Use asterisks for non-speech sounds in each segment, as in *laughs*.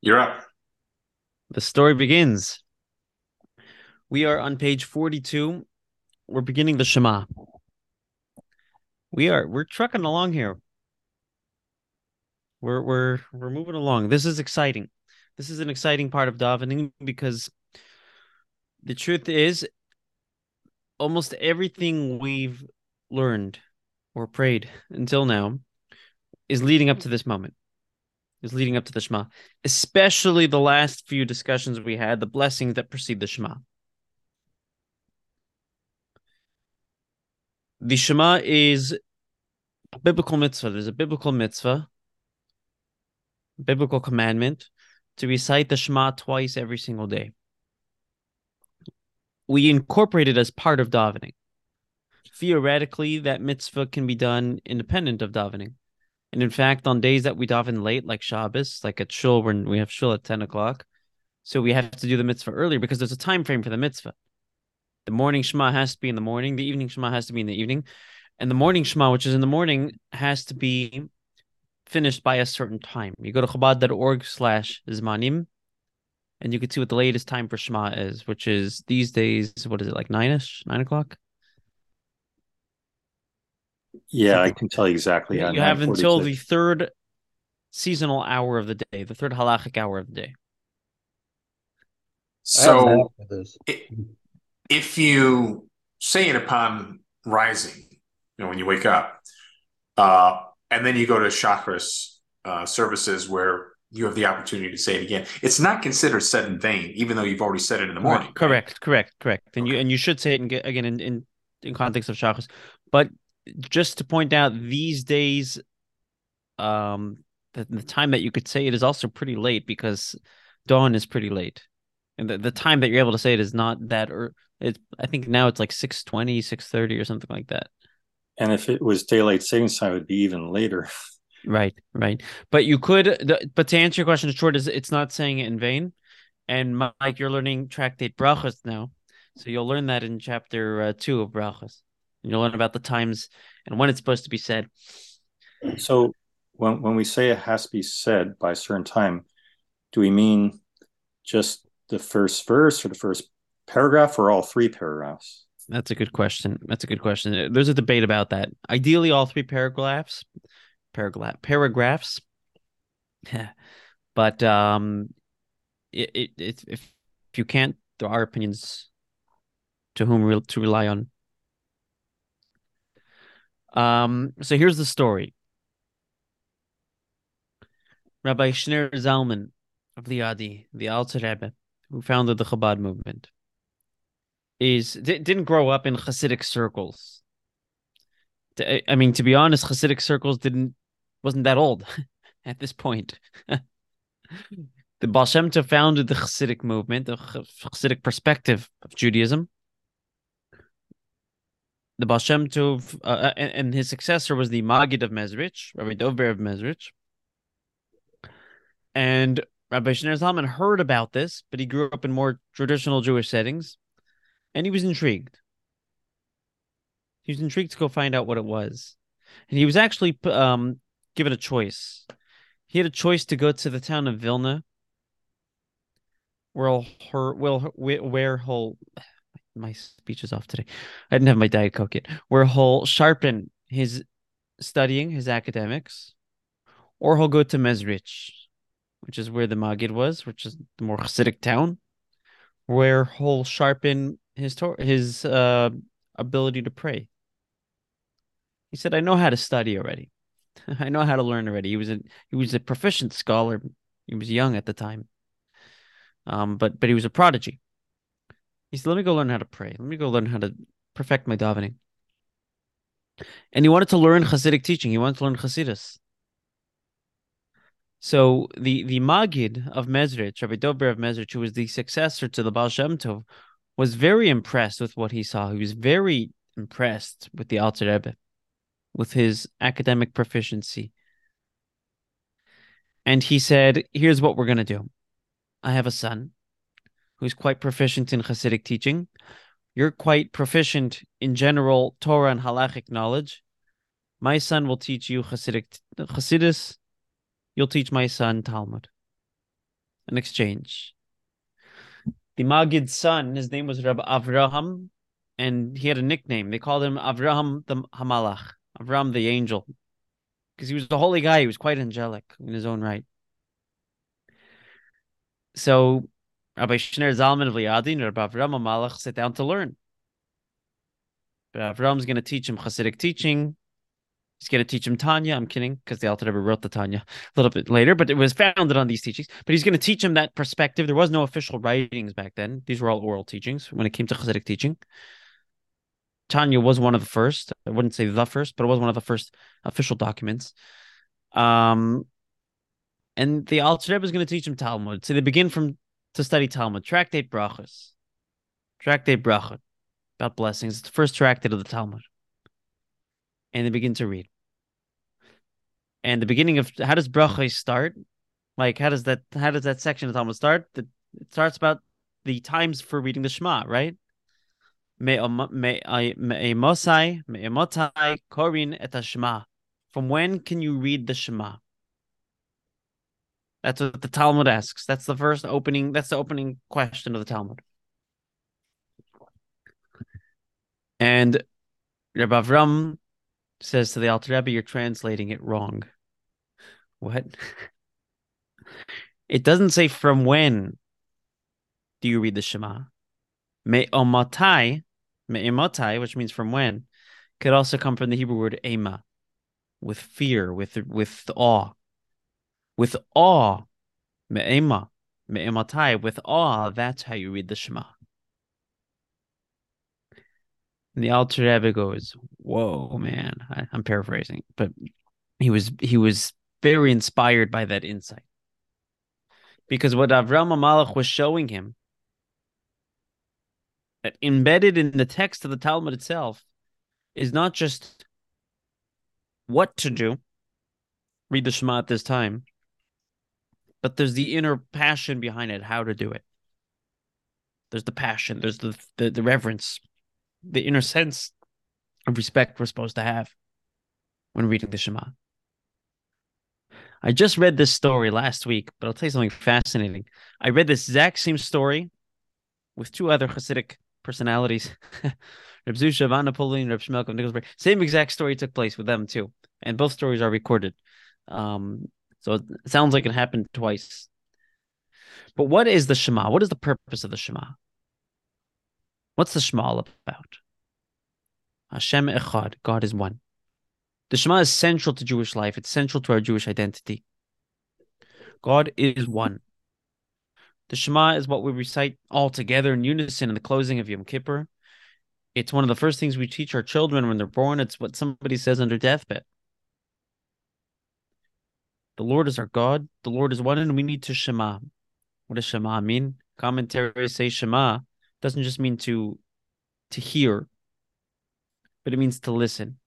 You're up. The story begins. We are on page 42. We're beginning the Shema. We are we're trucking along here. We're we're we're moving along. This is exciting. This is an exciting part of davening because the truth is almost everything we've learned or prayed until now is leading up to this moment. Is leading up to the Shema, especially the last few discussions we had, the blessings that precede the Shema. The Shema is a biblical mitzvah. There's a biblical mitzvah, biblical commandment to recite the Shema twice every single day. We incorporate it as part of davening. Theoretically, that mitzvah can be done independent of davening. And in fact, on days that we daven late, like Shabbos, like at shul when we have shul at 10 o'clock, so we have to do the mitzvah earlier because there's a time frame for the mitzvah. The morning Shema has to be in the morning, the evening Shema has to be in the evening, and the morning Shema, which is in the morning, has to be finished by a certain time. You go to chabad.org slash zmanim, and you can see what the latest time for Shema is, which is these days, what is it, like nine-ish, nine o'clock? Yeah, I can tell you exactly. You have until the third seasonal hour of the day, the third halachic hour of the day. So, if you say it upon rising, you know, when you wake up, uh, and then you go to Shacharis uh, services where you have the opportunity to say it again. It's not considered said in vain, even though you've already said it in the morning. Correct, right? correct, correct. And okay. you and you should say it in, again in, in in context of Shacharis. But just to point out, these days, um, the, the time that you could say it is also pretty late because dawn is pretty late, and the, the time that you're able to say it is not that. Or it's I think now it's like 620, 630 or something like that. And if it was daylight savings time, it would be even later. *laughs* Right, right. But you could. But to answer your question, short is it's not saying it in vain. And Mike, you're learning tractate brachas now, so you'll learn that in chapter uh, two of brachas. You'll learn about the times and when it's supposed to be said. So when when we say it has to be said by a certain time, do we mean just the first verse or the first paragraph or all three paragraphs? That's a good question. That's a good question. There's a debate about that. Ideally, all three paragraphs, paragraph paragraphs. *laughs* but um, it, it, it if if you can't, there are opinions to whom re- to rely on. Um, so here's the story. Rabbi Schneur Zalman of Liadi, the Alter Rebbe, who founded the Chabad movement, is didn't grow up in Hasidic circles. I mean, to be honest, Hasidic circles didn't wasn't that old *laughs* at this point. *laughs* the Baal Shem Tov founded the Hasidic movement, the Hasidic perspective of Judaism, the Baal Shem Tov, uh, uh, and, and, his successor was the Magid of Mezrich, Rabbi Dovber of Mezrich. And Rabbi Schneur Zalman heard about this, but he grew up in more traditional Jewish settings, and he was intrigued. He was intrigued to go find out what it was, and he was actually um, given a choice. He had a choice to go to the town of Vilna, where her, well, where he'll my speech is off today. I didn't have my diet coke yet. Where he'll sharpen his studying, his academics, or he'll go to Mezrich, which is where the Magid was, which is the more Hasidic town, where he'll sharpen his his uh, ability to pray. He said, "I know how to study already. *laughs* I know how to learn already." He was a he was a proficient scholar. He was young at the time, um, but but he was a prodigy. He said, "Let me go learn how to pray. Let me go learn how to perfect my davening." And he wanted to learn Hasidic teaching. He wanted to learn Hasidus. So the the Magid of Mezrich, Rabbi Dovber of Mezrich, who was the successor to the Baal Shem Tov, was very impressed with what he saw. He was very impressed with the Alter Rebbe, with his academic proficiency. And he said, "Here's what we're gonna do. I have a son who's quite proficient in Hasidic teaching. You're quite proficient in general Torah and halachic knowledge. My son will teach you Hasidic Hasidus. You'll teach my son Talmud. an exchange. The Magid's son, his name was Rabbi Avraham, and he had a nickname. They called him Avraham the Hamalach, Avraham the angel, because he was a holy guy. He was quite angelic in his own right. So Rabbi Shneur Zalman of Liadi and Rabbi Avraham Hamalach sit down to learn. But Avram's going to teach him Hasidic teaching, He's going to teach him Tanya. I'm kidding because the Alter Rebbe wrote the Tanya a little bit later, but it was founded on these teachings. But he's going to teach him that perspective. There was no official writings back then. These were all oral teachings when it came to Hasidic teaching. Tanya was one of the first. I wouldn't say the first, but it was one of the first official documents. Um, and the Alter Rebbe is going to teach him Talmud. So they begin from to study Talmud, Tractate Brachas, Tractate Brachot, about blessings. It's the first tractate of the Talmud and they begin to read. And the beginning of how does bracha start? Like how does that how does that section of Talmud start? The, it starts about the times for reading the Shema, right? From when can you read the Shema? That's what the Talmud asks. That's the first opening. That's the opening question of the Talmud. And Rabbi Avram says to the Alter Rebbe, "You're translating it wrong." What? *laughs* it doesn't say from when do you read the Shema. Me'omatai, me'omatai, which means from when, could also come from the Hebrew word ema, with fear, with with awe, with awe, me'ema, me'omatai, with awe. That's how you read the Shema. And the Alter Rebbe goes, "Whoa, man!" I, I'm paraphrasing, but he was he was very inspired by that insight because what Avram Malach was showing him that embedded in the text of the Talmud itself is not just what to do, read the Shema at this time, but there's the inner passion behind it, how to do it. There's the passion, there's the, the, the reverence, the inner sense of respect we're supposed to have when reading the Shema. I just read this story last week, but I'll tell you something fascinating. I read this exact same story with two other Hasidic personalities, *laughs* Reb Zusha, of Anipoli, Reb Shmelk of. Same exact story took place with them too, and both stories are recorded. Um, so it sounds like it happened twice. But what is the Shema? What is the purpose of the Shema? What's the Shema all about? Hashem Echad, God is one. The Shema is central to Jewish life. It's central to our Jewish identity. God is one. The Shema is what we recite all together in unison in the closing of Yom Kippur. It's one of the first things we teach our children when they're born. It's what somebody says under deathbed. The Lord is our God. The Lord is one, and we need to Shema. What does Shema mean? Commentaries say Shema doesn't just mean to to hear, but it means to listen.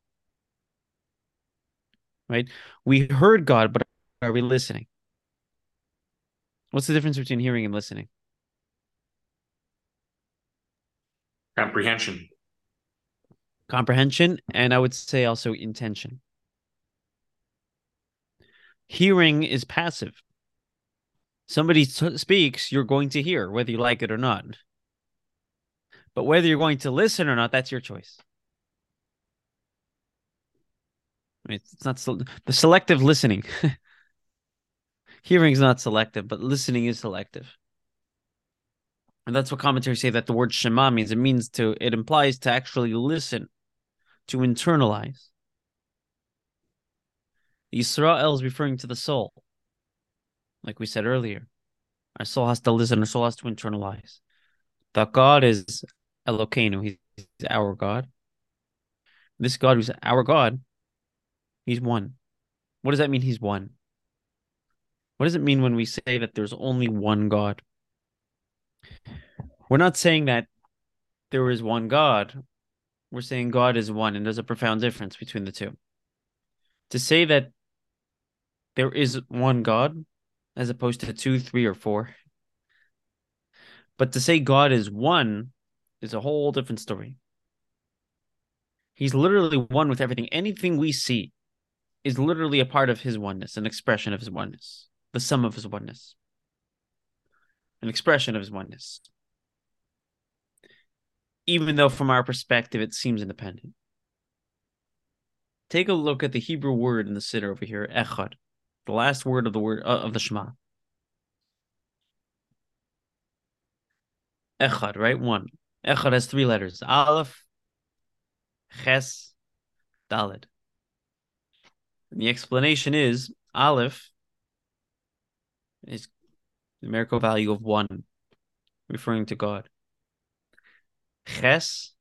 Right? We heard God, but are we listening? What's the difference between hearing and listening? Comprehension. Comprehension, and I would say also intention. Hearing is passive. Somebody speaks, you're going to hear, whether you like it or not. But whether you're going to listen or not, that's your choice. It's not the selective listening. *laughs* Hearing is not selective, but listening is selective. And that's what commentaries say that the word Shema means. It means to, it implies to actually listen, to internalize. Yisrael is referring to the soul. Like we said earlier, our soul has to listen, our soul has to internalize. That God is Elokeinu. He's our God. This God who's our God, he's one. What does that mean? He's one. What does it mean when we say that there's only one God? We're not saying that there is one God. We're saying God is one, and there's a profound difference between the two. To say that there is one God, as opposed to two, three, or four, but to say God is one is a whole different story. He's literally one with everything. Anything we see is literally a part of his oneness, an expression of his oneness, the sum of his oneness. an expression of his oneness. Even though from our perspective it seems independent. Take a look at the Hebrew word in the siddur over here, echad, the last word of the word uh, of the Shema. Echad, right? One. Echad has three letters: Aleph, Ches, Dalid. And the explanation is Aleph is numerical value of one, referring to God. Ches,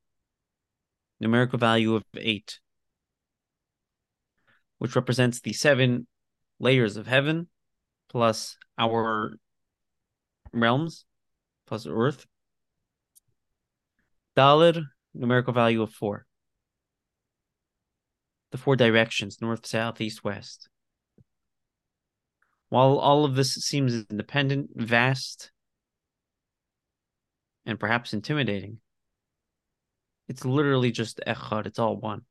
numerical value of eight, which represents the seven layers of heaven plus our realms plus earth. Dalid, numerical value of four. The four directions north, south, east, west. While all of this seems independent, vast, and perhaps intimidating, it's literally just echad. It's all one.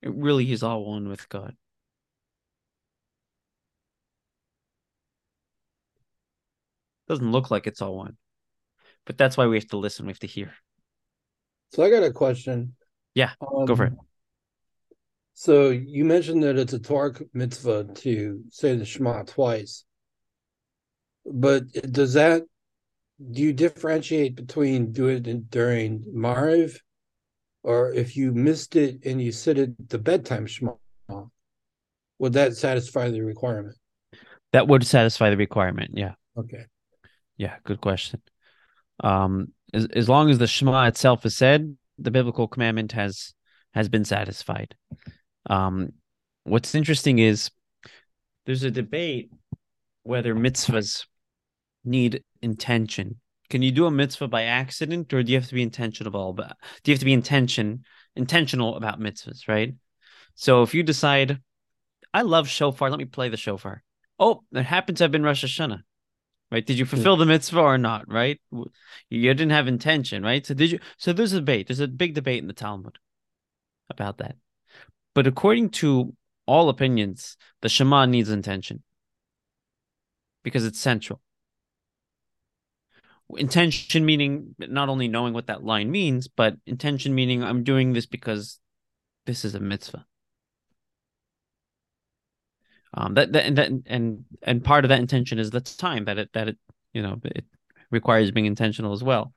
It really is all one with God. Doesn't look like it's all one, but that's why we have to listen. We have to hear. So I got a question. Yeah, um, go for it. Um, so you mentioned that it's a Torah mitzvah to say the Shema twice, but does that do you differentiate between do it during Mariv, or if you missed it and you said it the bedtime Shema, would that satisfy the requirement? That would satisfy the requirement. Yeah. Okay. Yeah, good question. Um, as as long as the Shema itself is said, the biblical commandment has has been satisfied. Um, what's interesting is there's a debate whether mitzvahs need intention. Can you do a mitzvah by accident, or do you have to be intentional about? Do you have to be intention intentional about mitzvahs? Right. So if you decide, I love shofar, let me play the shofar. Oh, it happens to have been Rosh Hashanah right? Did you fulfill the mitzvah or not, right? You didn't have intention, right? So did you? So there's a debate. There's a big debate in the Talmud about that. But according to all opinions, the Shema needs intention because it's central. Intention meaning not only knowing what that line means, but intention meaning I'm doing this because this is a mitzvah. Um, that, that and that and and part of that intention is the time that it that it you know it requires being intentional as well.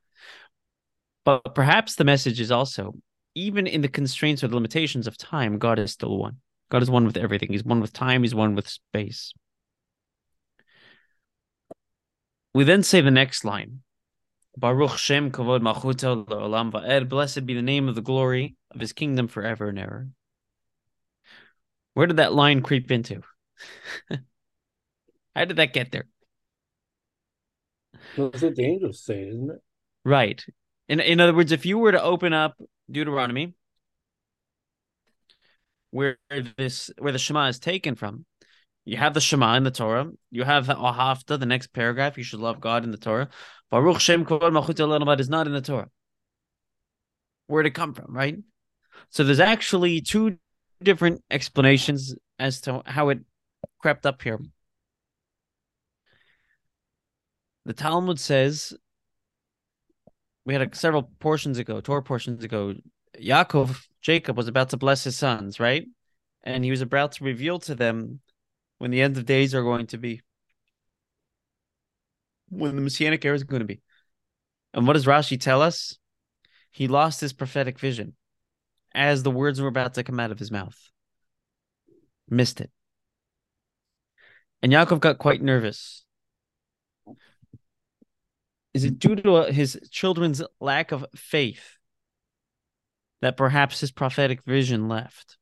But perhaps the message is also even in the constraints or the limitations of time, God is still one. God is one with everything. He's one with time. He's one with space. We then say the next line. Baruch Shem Kavod Malchuto Olam Va'ed. Blessed be the name of the glory of his kingdom forever and ever. Where did that line creep into? *laughs* How did that get there? That's what the angels say, isn't it? Right. In in other words, if you were to open up Deuteronomy, where this where the Shema is taken from, you have the Shema in the Torah. You have the Ahafta, the next paragraph. You should love God in the Torah. Baruch Shem Kol Malchut is not in the Torah. Where'd it come from, right? So there's actually two different explanations as to how it crept up here. The Talmud says we had a, several portions ago, Torah portions ago. Yaakov, Jacob, was about to bless his sons, right? And he was about to reveal to them when the end of days are going to be, when the messianic era is going to be. And what does Rashi tell us? He lost his prophetic vision as the words were about to come out of his mouth. Missed it. And Yaakov got quite nervous. Is it due to uh, his children's lack of faith that perhaps his prophetic vision left?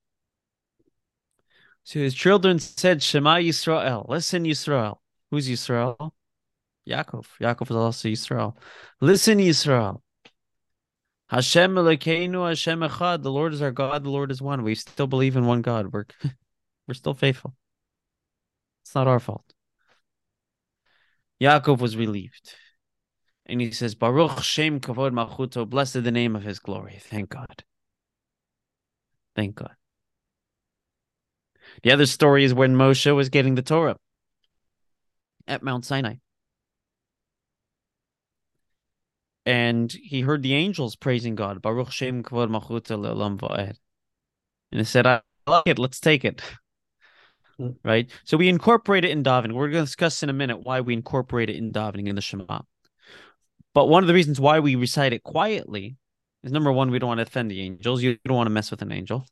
So his children said, Shema Yisrael, listen, Yisrael. Who's Yisrael? Yaakov. Yaakov is also Yisrael. Listen, Yisrael. Hashem Elokeinu, Hashem Echad. The Lord is our God. The Lord is one. We still believe in one God. We're *laughs* we're still faithful. It's not our fault. Yaakov was relieved. And he says, Baruch Shem Kavod Malchuto, blessed the name of his glory. Thank God. Thank God. The other story is when Moshe was getting the Torah at Mount Sinai. and he heard the angels praising God. Baruch Shem Kavod Malchuta Le'olam Va'ed. And he said, I like it. Let's take it. Right? So we incorporate it in davening. We're going to discuss in a minute why we incorporate it in davening in the Shema. But one of the reasons why we recite it quietly is number one, we don't want to offend the angels. You don't want to mess with an angel.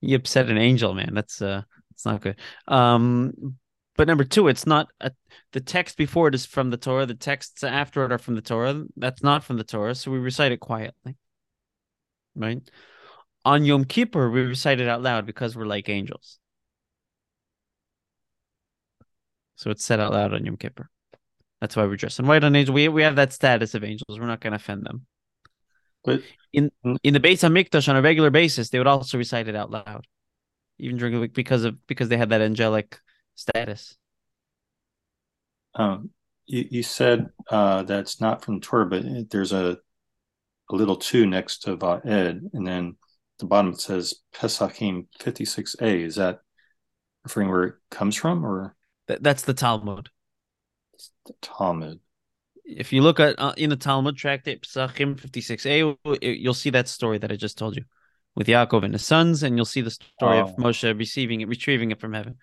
You upset an angel, man. That's uh it's not good. Um but number two, it's not a, the text before it is from the Torah. The texts after it are from the Torah. That's not from the Torah. So we recite it quietly. Right? On Yom Kippur, we recite it out loud because we're like angels. So it's said out loud on Yom Kippur. That's why we're dressed in white on angels. We we have that status of angels. We're not going to offend them. But in in the Beis Hamikdash on a regular basis, they would also recite it out loud, even during the week because of because they had that angelic status. Um, you, you said uh, that's not from Torah, but there's a a little two next to Va'ed, and then the bottom it says Pesachim 56a. Is that referring where it comes from, or Th- that's the Talmud. the Talmud? If you look at uh, in the Talmud tractate Pesachim 56a, you'll see that story that I just told you with Yaakov and his sons, and you'll see the story of Oh. Moshe receiving it, retrieving it from heaven.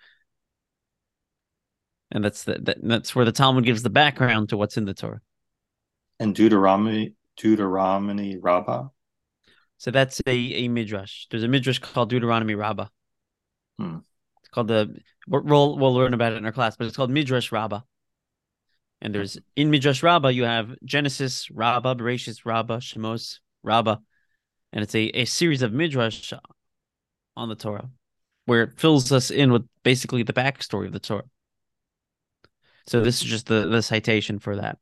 And that's the, that, that's where the Talmud gives the background to what's in the Torah. And Deuteronomy, Deuteronomy Rabbah. So that's a, a midrash. There's a midrash called Deuteronomy Rabbah. Hmm. Called the we'll we'll we'll learn about it in our class, but it's called Midrash Rabbah. And there's in Midrash Rabbah you have Genesis Rabbah, Bereshis Rabbah, Shemos Rabbah, and it's a, a series of midrash on the Torah, where it fills us in with basically the backstory of the Torah. So this is just the the citation for that.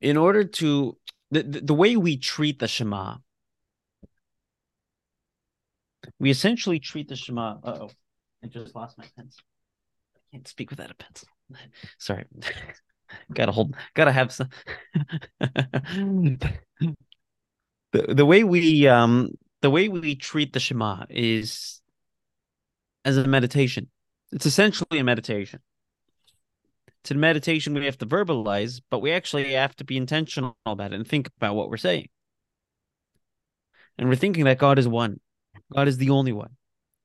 In order to the, the, way we treat the Shema, we essentially treat the Shema. Uh oh, I just lost my pencil. I can't speak without a pencil. *laughs* Sorry, *laughs* gotta hold, gotta have some. *laughs* the the way we um the way we treat the Shema is as a meditation. It's essentially a meditation to the meditation we have to verbalize, but we actually have to be intentional about it and think about what we're saying. And we're thinking that God is one. God is the only one.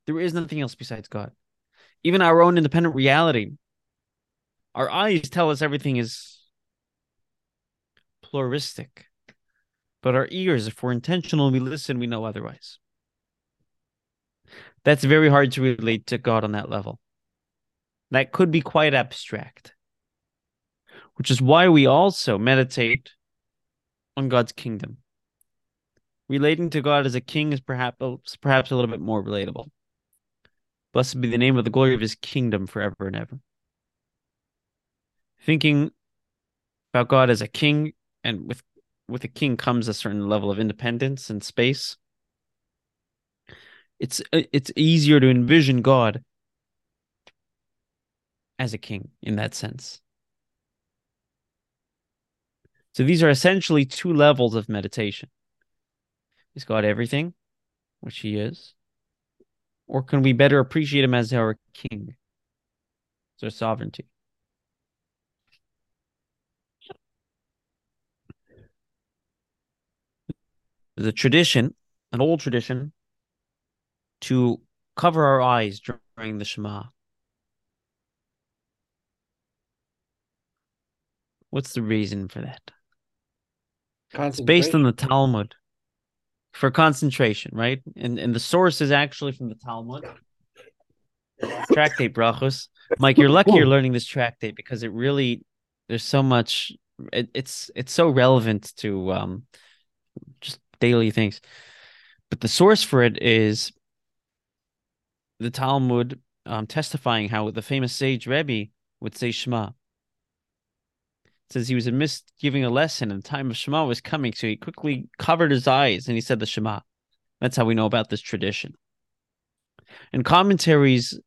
There is nothing else besides God. Even our own independent reality, our eyes tell us everything is pluralistic. But our ears, if we're intentional we listen, we know otherwise. That's very hard to relate to God on that level. That could be quite abstract which is why we also meditate on God's kingdom. Relating to God as a king is perhaps oh, perhaps a little bit more relatable. Blessed be the name of the glory of his kingdom forever and ever. Thinking about God as a king, and with with a king comes a certain level of independence and space. It's uh, it's easier to envision God as a king in that sense. So these are essentially two levels of meditation. Is God everything, which he is? Or can we better appreciate him as our king, as our sovereignty? There's a tradition, an old tradition, to cover our eyes during the Shema. What's the reason for that? It's based on the Talmud for concentration, right? And and the source is actually from the Talmud. Tractate brachos. Mike, you're lucky you're *laughs* learning this tractate because it really there's so much it, it's it's so relevant to um just daily things. But the source for it is the Talmud um, testifying how the famous sage Rebbe would say Shema says he was amidst giving a lesson and the time of Shema was coming, so he quickly covered his eyes and he said the Shema. That's how we know about this tradition. And commentaries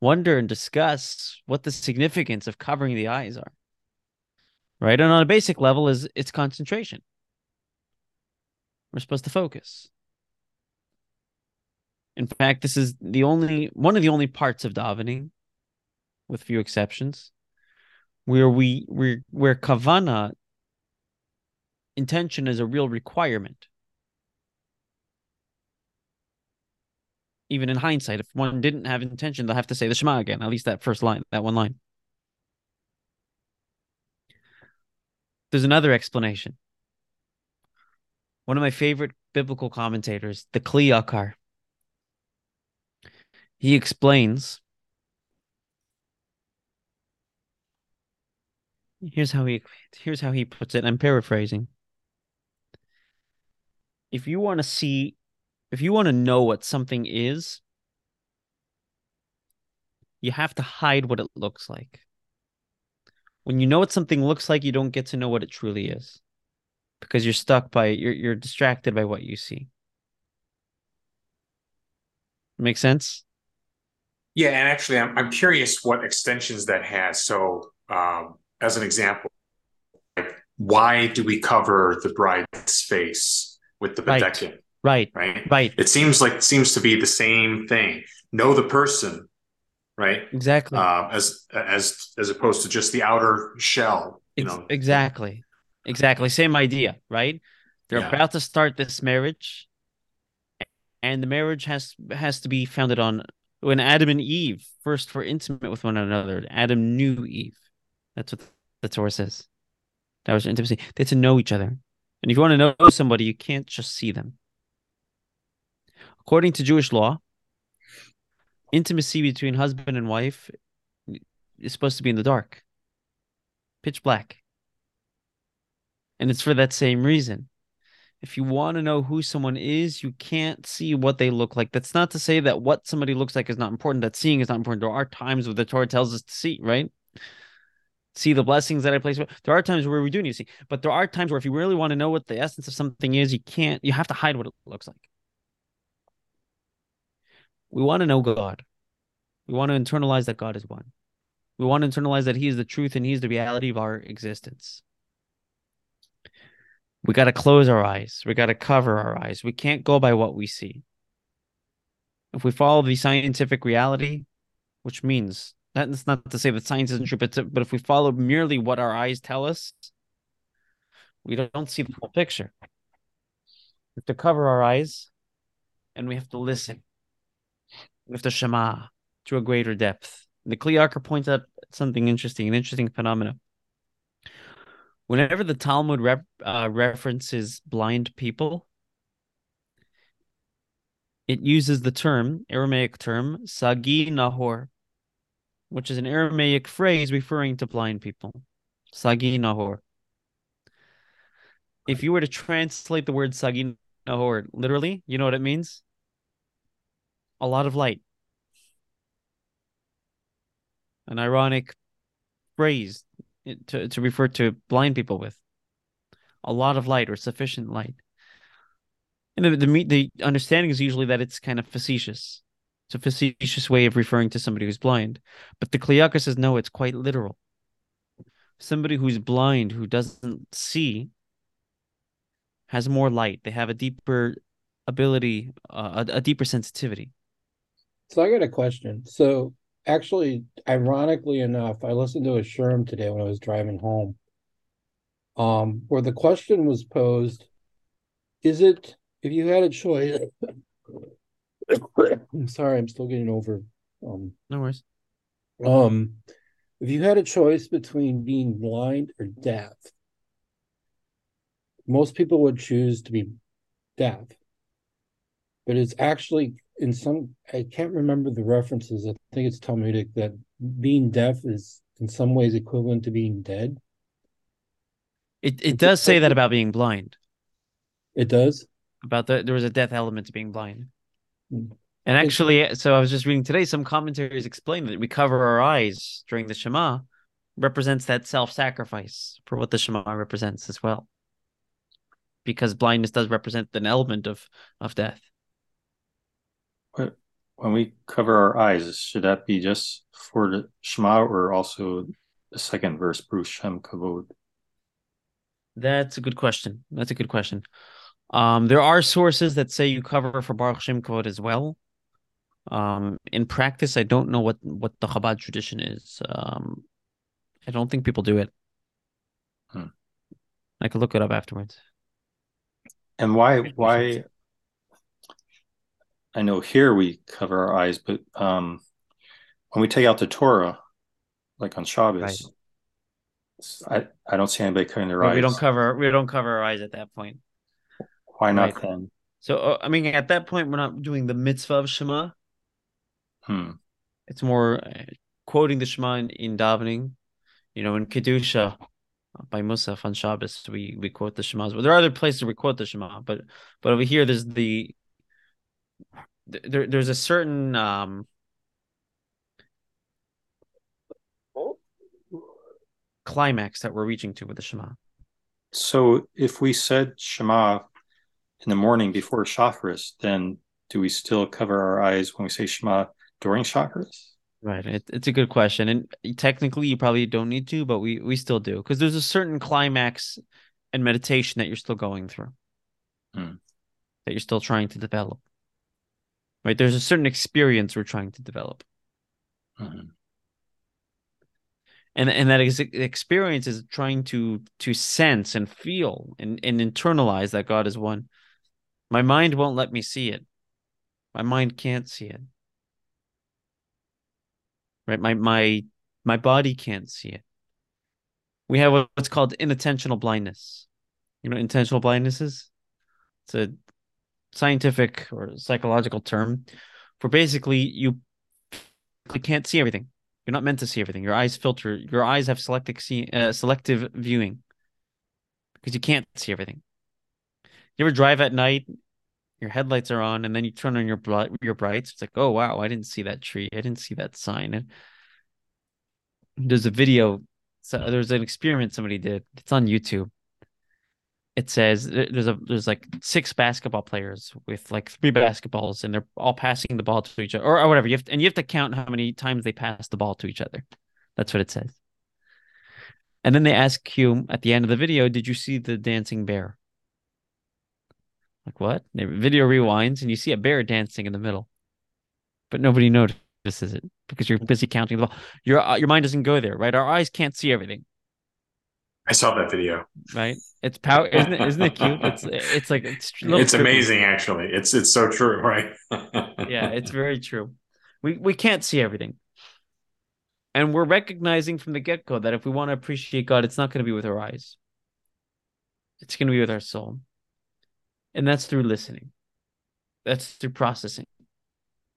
wonder and discuss what the significance of covering the eyes are. Right? And on a basic level is it's concentration. We're supposed to focus. In fact, this is the only one of the only parts of davening, with few exceptions, where we where where kavana intention is a real requirement. Even in hindsight, if one didn't have intention, they'll have to say the Shema again, at least that first line, that one line. There's another explanation. One of my favorite biblical commentators, the Kli Yakar, he explains. Here's how he here's how he puts it. I'm paraphrasing. If you want to see, if you want to know what something is, you have to hide what it looks like. When you know what something looks like, you don't get to know what it truly is because you're stuck by you're you're distracted by what you see. Make sense? Yeah, and actually, I'm I'm curious what extensions that has. So, um, as an example, like why do we cover the bride's face with the bedeken? Right, right, right. It seems like it seems to be the same thing. Know the person, right? Exactly. Uh, as as as opposed to just the outer shell. You Ex- know, exactly, exactly. Same idea, right? They're Yeah. about to start this marriage, and the marriage has has to be founded on when Adam and Eve first were intimate with one another. Adam knew Eve. That's what the Torah says. That was intimacy. They had to know each other, and if you want to know somebody, you can't just see them. According to Jewish law, intimacy between husband and wife is supposed to be in the dark, pitch black. And it's for that same reason. If you want to know who someone is, you can't see what they look like. That's not to say that what somebody looks like is not important, that seeing is not important. There are times where the Torah tells us to see, right? See the blessings that I place. There are times where we do need to see, but there are times where if you really want to know what the essence of something is, you can't, you have to hide what it looks like. We want to know God. We want to internalize that God is one. We want to internalize that He is the truth and He is the reality of our existence. We got to close our eyes. We got to cover our eyes. We can't go by what we see. If we follow the scientific reality, which means that's not to say that science isn't true, but to, but if we follow merely what our eyes tell us, we don't see the whole picture. We have to cover our eyes, and we have to listen. We have to shema to a greater depth. The Kli Yakar points out something interesting, an interesting phenomenon. Whenever the Talmud rep, uh, references blind people, it uses the term, Aramaic term, Sagi Nahor, which is an Aramaic phrase referring to blind people. Sagi Nahor. If you were to translate the word Sagi Nahor literally, you know what it means? A lot of light. An ironic phrase to, to refer to blind people with. A lot of light or sufficient light. And the, the the understanding is usually that it's kind of facetious. A facetious way of referring to somebody who's blind. But the Kli Yakar says no, it's quite literal. Somebody who's blind, who doesn't see, has more light. They have a deeper ability, uh, a, a deeper sensitivity. So I got a question. So actually, ironically enough, I listened to a shiur today when I was driving home. Um, where the question was posed, is it if you had a choice I'm sorry, I'm still getting over um No worries. um if you had a choice between being blind or deaf, most people would choose to be deaf. But it's actually in some I can't remember the references. I think it's Talmudic that being deaf is in some ways equivalent to being dead. It it does say that about being blind. It does. About the there was a death element to being blind. Hmm. And actually, so I was just reading today, some commentaries explain that we cover our eyes during the Shema represents that self-sacrifice for what the Shema represents as well. Because blindness does represent an element of of death. When we cover our eyes, should that be just for the Shema or also the second verse, Baruch Shem Kavod? That's a good question. That's a good question. Um, there are sources that say you cover for Baruch Shem Kavod as well. Um, in practice, I don't know what what the Chabad tradition is. Um, I don't think people do it. Hmm. I could look it up afterwards. And why why I know here we cover our eyes, but um when we take out the Torah, like on Shabbos, right. I, I don't see anybody covering their eyes. We don't cover we don't cover our eyes at that point. Why not right. then? So uh, I mean, at that point, we're not doing the mitzvah of Shema. Hmm. It's more uh, quoting the Shema in, in davening. You know, in kedusha by Musaf on Shabbos, we we quote the Shema. But there are other places we quote the Shema, but but over here, there's the there there's a certain um climax that we're reaching to with the Shema. So if we said Shema in the morning before Shacharis, then do we still cover our eyes when we say Shema during Shacharis? Right. It, it's a good question. And technically you probably don't need to, but we we still do because there's a certain climax and meditation that you're still going through. Hmm. That you're still trying to develop. Right? There's a certain experience we're trying to develop. Mm-hmm. And and that ex- experience is trying to to sense and feel and, and internalize that God is one. My mind won't let me see it. My mind can't see it right? My my my body can't see it. We have what's called inattentional blindness. You know, intentional blindness is it's a scientific or psychological term for basically you can't see everything. You're not meant to see everything. Your eyes filter. Your eyes have selective see, uh, selective viewing because you can't see everything. You ever drive at night your headlights are on and then you turn on your your brights it's like oh wow i didn't see that tree i didn't see that sign. And there's a video so there's an experiment somebody did it's on youtube. It says there's a there's like six basketball players with like three basketballs and they're all passing the ball to each other or, or whatever you have to, and you have to count how many times they pass the ball to each other. That's what it says. And then they ask you at the end of the video did you see the dancing bear like what? The video rewinds and you see a bear dancing in the middle, but nobody notices it because you're busy counting the ball. Your uh, your mind doesn't go there, right? Our eyes can't see everything. I saw that video. Right? It's power, isn't it? Isn't it cute? It's it's like it's *laughs* it's amazing. Actually, it's it's so true, right? *laughs* yeah, it's very true. We we can't see everything. And we're recognizing from the get go that if we want to appreciate God, it's not going to be with our eyes. It's going to be with our soul. And that's through listening. That's through processing.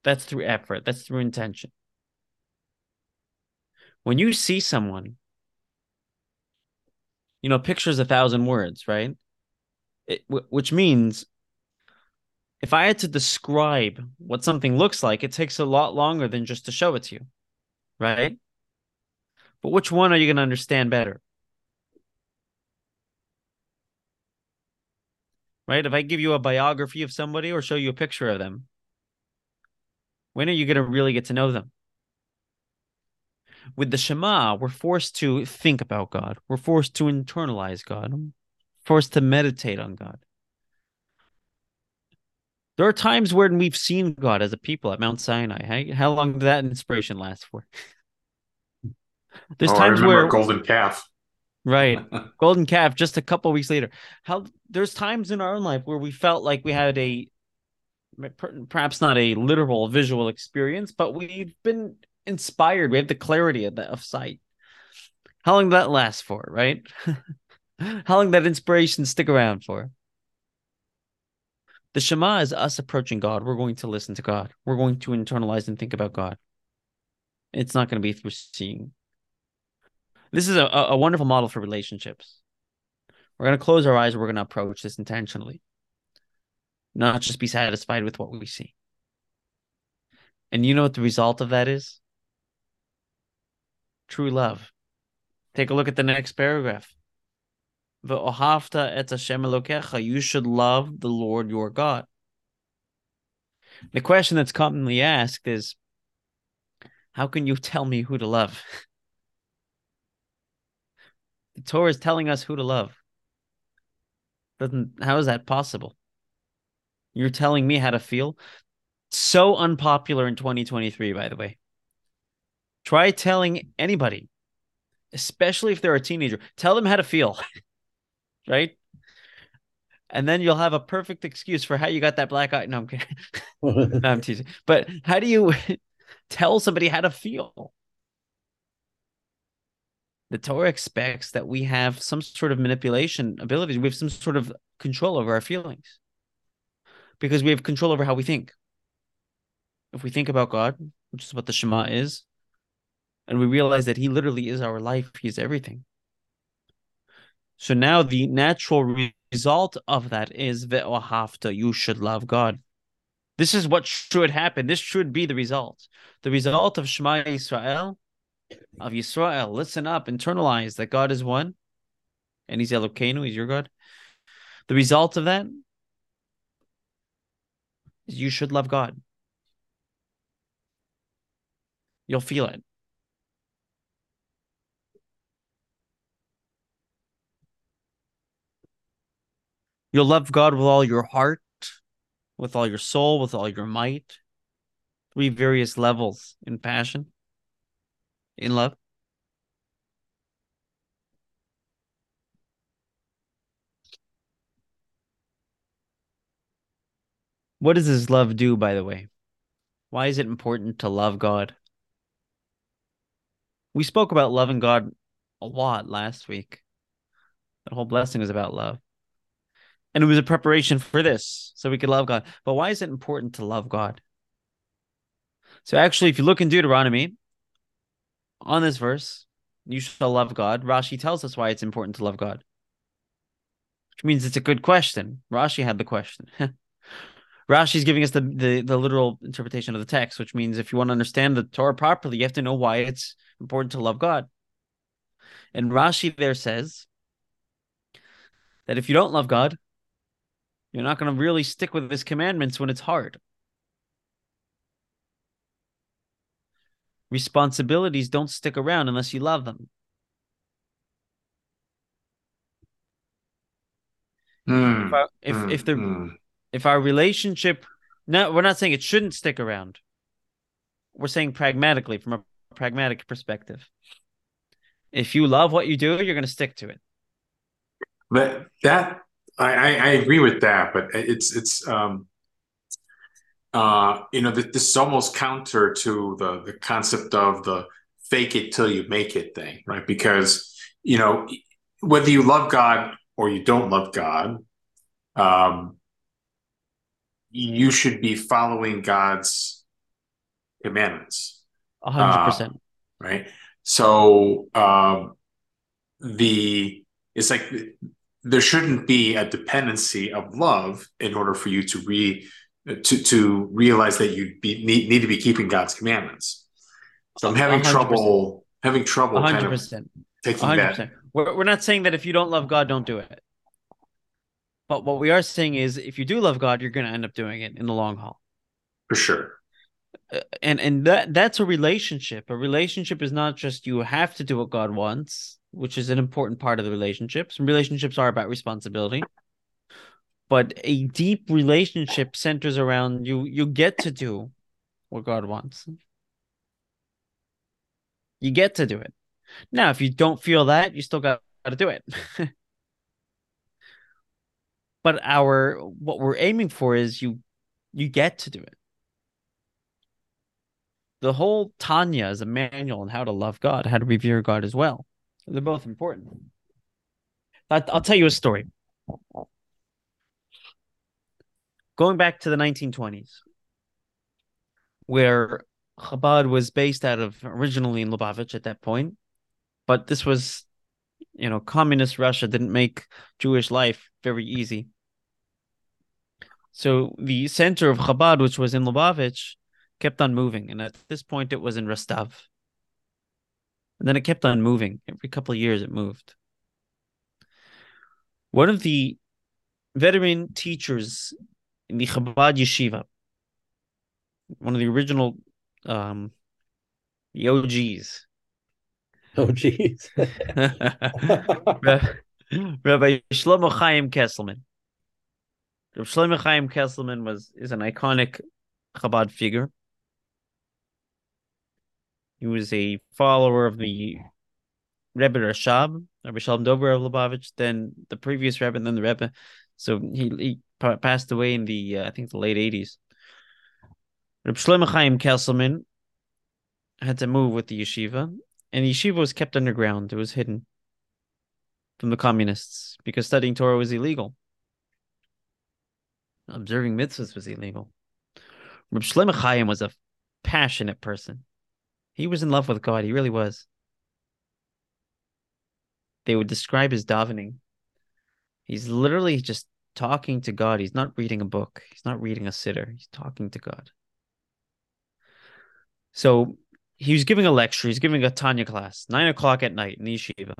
That's through effort. That's through intention. When you see someone, you know, pictures a thousand words, right? It, which means if I had to describe what something looks like, it takes a lot longer than just to show it to you, right? But which one are you going to understand better? Right? If I give you a biography of somebody or show you a picture of them, when are you going to really get to know them? With the Shema, we're forced to think about God. We're forced to internalize God. forced to meditate on God. There are times when we've seen God as a people at Mount Sinai. How, how long did that inspiration last for? *laughs* There's oh, times where golden calf. Right. *laughs* Golden calf just a couple weeks later. How there's times in our own life where we felt like we had a perhaps not a literal visual experience, but we've been inspired. We have the clarity of, the, of sight. How long that last for, right? *laughs* How long that inspiration stick around for? The Shema is us approaching God. We're going to listen to God. We're going to internalize and think about God. It's not going to be through seeing. This is a, a wonderful model for relationships. We're going to close our eyes. We're going to approach this intentionally, not just be satisfied with what we see. And you know what the result of that is? True love. Take a look at the next paragraph. You should love the Lord your God. The question that's commonly asked is, how can you tell me who to love? *laughs* Torah is telling us who to love. Doesn't how is that possible? You're telling me how to feel. So unpopular in 2023, by the way. Try telling anybody, especially if they're a teenager, tell them how to feel, *laughs* right? And then you'll have a perfect excuse for how you got that black eye. No, I'm kidding. *laughs* no, I'm teasing. But how do you *laughs* tell somebody how to feel? The Torah expects that we have some sort of manipulation ability. We have some sort of control over our feelings because we have control over how we think. If we think about God, which is what the Shema is, and we realize that He literally is our life, He's everything. So now the natural result of that is ve'ohavta, you should love God. This is what should happen. This should be the result. The result of Shema Israel, of Yisrael, listen up, internalize that God is one, and He's Elokeinu, He's your God. The result of that is you should love God. You'll feel it. You'll love God with all your heart, with all your soul, with all your might. Three various levels in passion, in love. What does this love do, by the way? Why is it important to love God? We spoke about loving God a lot last week. The whole blessing is about love. And it was a preparation for this, so we could love God. But why is it important to love God? So actually, if you look in Deuteronomy on this verse, you shall love God. Rashi tells us why it's important to love God. Which means it's a good question. Rashi had the question. *laughs* Rashi's giving us the, the the literal interpretation of the text, which means if you want to understand the Torah properly, you have to know why it's important to love God. And Rashi there says that if you don't love God, you're not going to really stick with his commandments when it's hard. Responsibilities don't stick around unless you love them. Mm, if our, if, mm, if the mm. if our relationship no we're not saying it shouldn't stick around we're saying pragmatically from a pragmatic perspective if you love what you do you're going to stick to it but that I, I agree with that, but it's it's um, uh, you know this is almost counter to the the concept of the fake it till you make it thing, right? Because you know whether you love God or you don't love God, um, you should be following God's commandments. A hundred percent, uh, right? So um, the it's like there shouldn't be a dependency of love in order for you to re to to realize that you be, need, need to be keeping God's commandments. So I'm having 100%. trouble having trouble 100%. Kind of taking 100%. that. We're, we're not saying that if you don't love God, don't do it. But what we are saying is, if you do love God, you're going to end up doing it in the long haul. For sure. Uh, and and that that's a relationship. A relationship is not just you have to do what God wants which is an important part of the relationships. relationships are about responsibility. But a deep relationship centers around you you get to do what God wants. You get to do it. Now, if you don't feel that, you still got to do it. *laughs* but our what we're aiming for is you you get to do it. The whole Tanya is a manual on how to love God, how to revere God as well. They're both important. I'll tell you a story. Going back to the 1920s, where Chabad was based out of originally in Lubavitch at that point, but this was, you know, communist Russia didn't make Jewish life very easy. So the center of Chabad, which was in Lubavitch, kept on moving, and at this point it was in Rostov. And then it kept on moving. Every couple of years, it moved. One of the veteran teachers the Chabad Yeshiva, one of the original um, the OGs. OGs. *laughs* *laughs* *laughs* Rabbi Shlomo Chaim Kesselman. Rabbi Shlomo Chaim Kesselman was is an iconic Chabad figure. He was a follower of the Rebbe Rashab, Rabbi Shalom Dovber of Lubavitch, then the previous Rebbe, and then the Rebbe. So he, he passed away in the, uh, I think, the late 80s. Reb Shlomo Chaim Kesselman had to move with the yeshiva, and the yeshiva was kept underground. It was hidden from the communists because studying Torah was illegal. Observing mitzvahs was illegal. Reb Shlomo Chaim was a passionate person. He was in love with God. He really was. They would describe his davening. He's literally just talking to God. He's not reading a book. He's not reading a siddur. He's talking to God. So he was giving a lecture. He's giving a Tanya class, nine o'clock at night in yeshiva.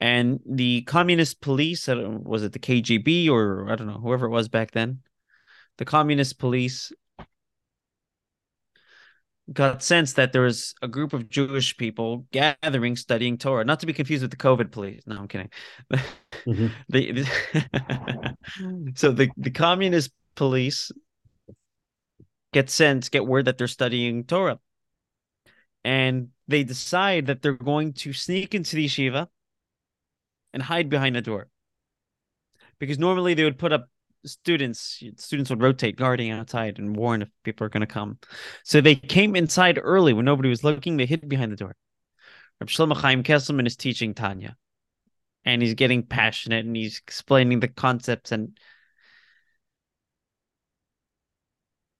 And the communist police, was it the KGB or I don't know, whoever it was back then, the communist police got sense that there was a group of Jewish people gathering studying Torah, not to be confused with the COVID police. No, I'm kidding. *laughs* Mm-hmm. *laughs* the, the *laughs* so the, the communist police get sense, get word that they're studying Torah. And they decide that they're going to sneak into the yeshiva and hide behind a door. Because normally they would put up students, students would rotate guarding outside and warn if people are going to come. So they came inside early when nobody was looking. They hid behind the door. Reb Shlomo Chaim Kesselman is teaching Tanya. And he's getting passionate and he's explaining the concepts and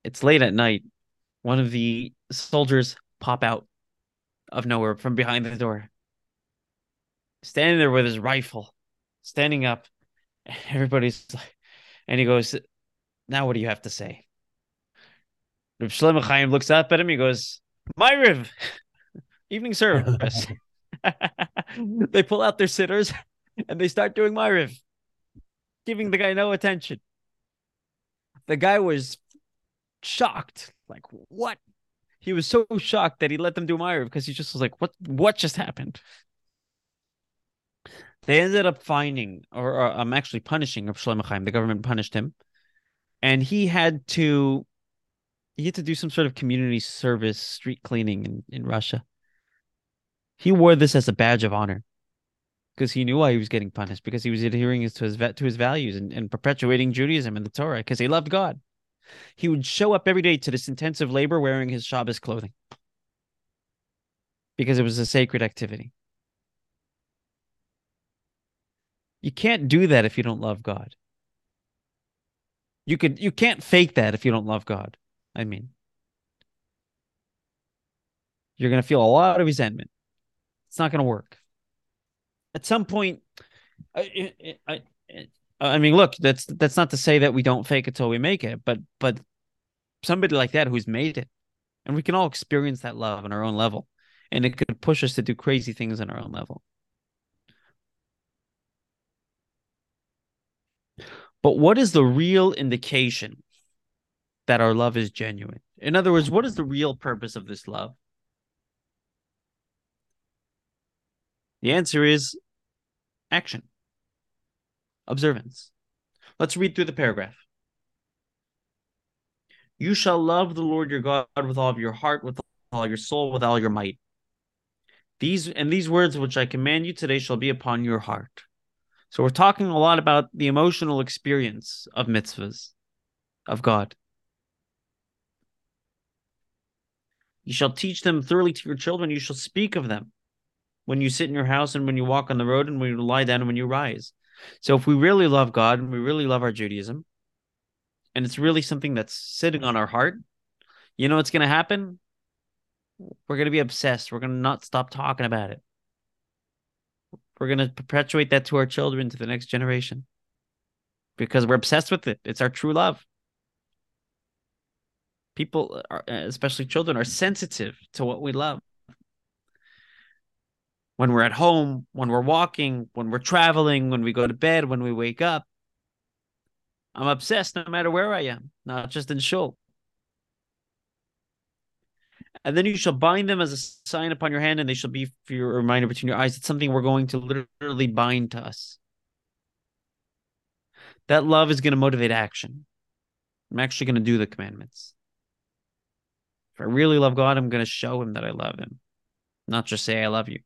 it's late at night. One of the soldiers pop out of nowhere from behind the door. Standing there with his rifle, standing up. *laughs* Everybody's like, and he goes, Now what do you have to say? Reb Shlomo Chaim looks up at him. He goes, Maariv, *laughs* evening service. *laughs* they pull out their siddurs *laughs* and they start doing Maariv, giving the guy no attention. The guy was shocked. Like, what? He was so shocked that he let them do Maariv because he just was like, what what just happened? They ended up finding, or, I'm um, actually punishing Shlomo Chaim. The government punished him, and he had to, he had to do some sort of community service, street cleaning in, in Russia. He wore this as a badge of honor because he knew why he was getting punished because he was adhering to his to his values and, and perpetuating Judaism and the Torah because he loved God. He would show up every day to this intensive labor wearing his Shabbos clothing because it was a sacred activity. You can't do that if you don't love God. You could you can't fake that if you don't love God. I mean, you're going to feel a lot of resentment. It's not going to work. At some point, I, I, I mean, look, that's that's not to say that we don't fake it till we make it, but but somebody like that who's made it, and we can all experience that love on our own level, and it could push us to do crazy things on our own level. But what is the real indication that our love is genuine? In other words, what is the real purpose of this love? The answer is action, observance. Let's read through the paragraph. You shall love the Lord your God with all of your heart, with all your soul, with all your might. These and these words which I command you today shall be upon your heart. So we're talking a lot about the emotional experience of mitzvahs, of God. You shall teach them thoroughly to your children. You shall speak of them when you sit in your house and when you walk on the road and when you lie down and when you rise. So if we really love God and we really love our Judaism, and it's really something that's sitting on our heart, you know what's going to happen? We're going to be obsessed. We're going to not stop talking about it. We're going to perpetuate that to our children, to the next generation, because we're obsessed with it. It's our true love. People, are, especially children, are sensitive to what we love. When we're at home, when we're walking, when we're traveling, when we go to bed, when we wake up, I'm obsessed no matter where I am, not just in shul. And then you shall bind them as a sign upon your hand, and they shall be for your reminder between your eyes. It's something we're going to literally bind to us. That love is going to motivate action. I'm actually going to do the commandments. If I really love God, I'm going to show him that I love him, not just say I love you.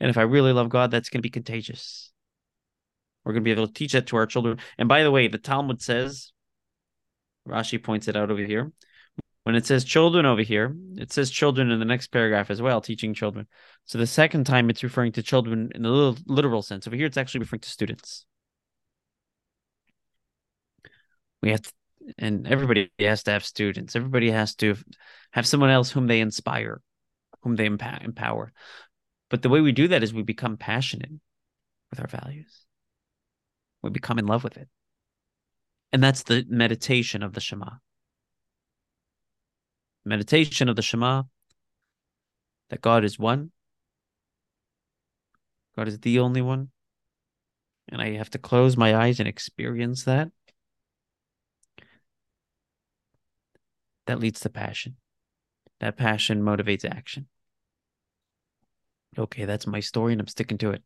And if I really love God, that's going to be contagious. We're going to be able to teach that to our children. And by the way, the Talmud says, Rashi points it out over here. When it says children over here, it says children in the next paragraph as well, teaching children. So the second time it's referring to children in the literal sense. Over here, it's actually referring to students. We have to, and everybody has to have students. Everybody has to have someone else whom they inspire, whom they empower. But the way we do that is we become passionate with our values. We become in love with it. And that's the meditation of the Shema. Meditation of the Shema that God is one, God is the only one. And I have to close my eyes and experience that. That leads to passion. That passion motivates action. Okay, that's my story and I'm sticking to it.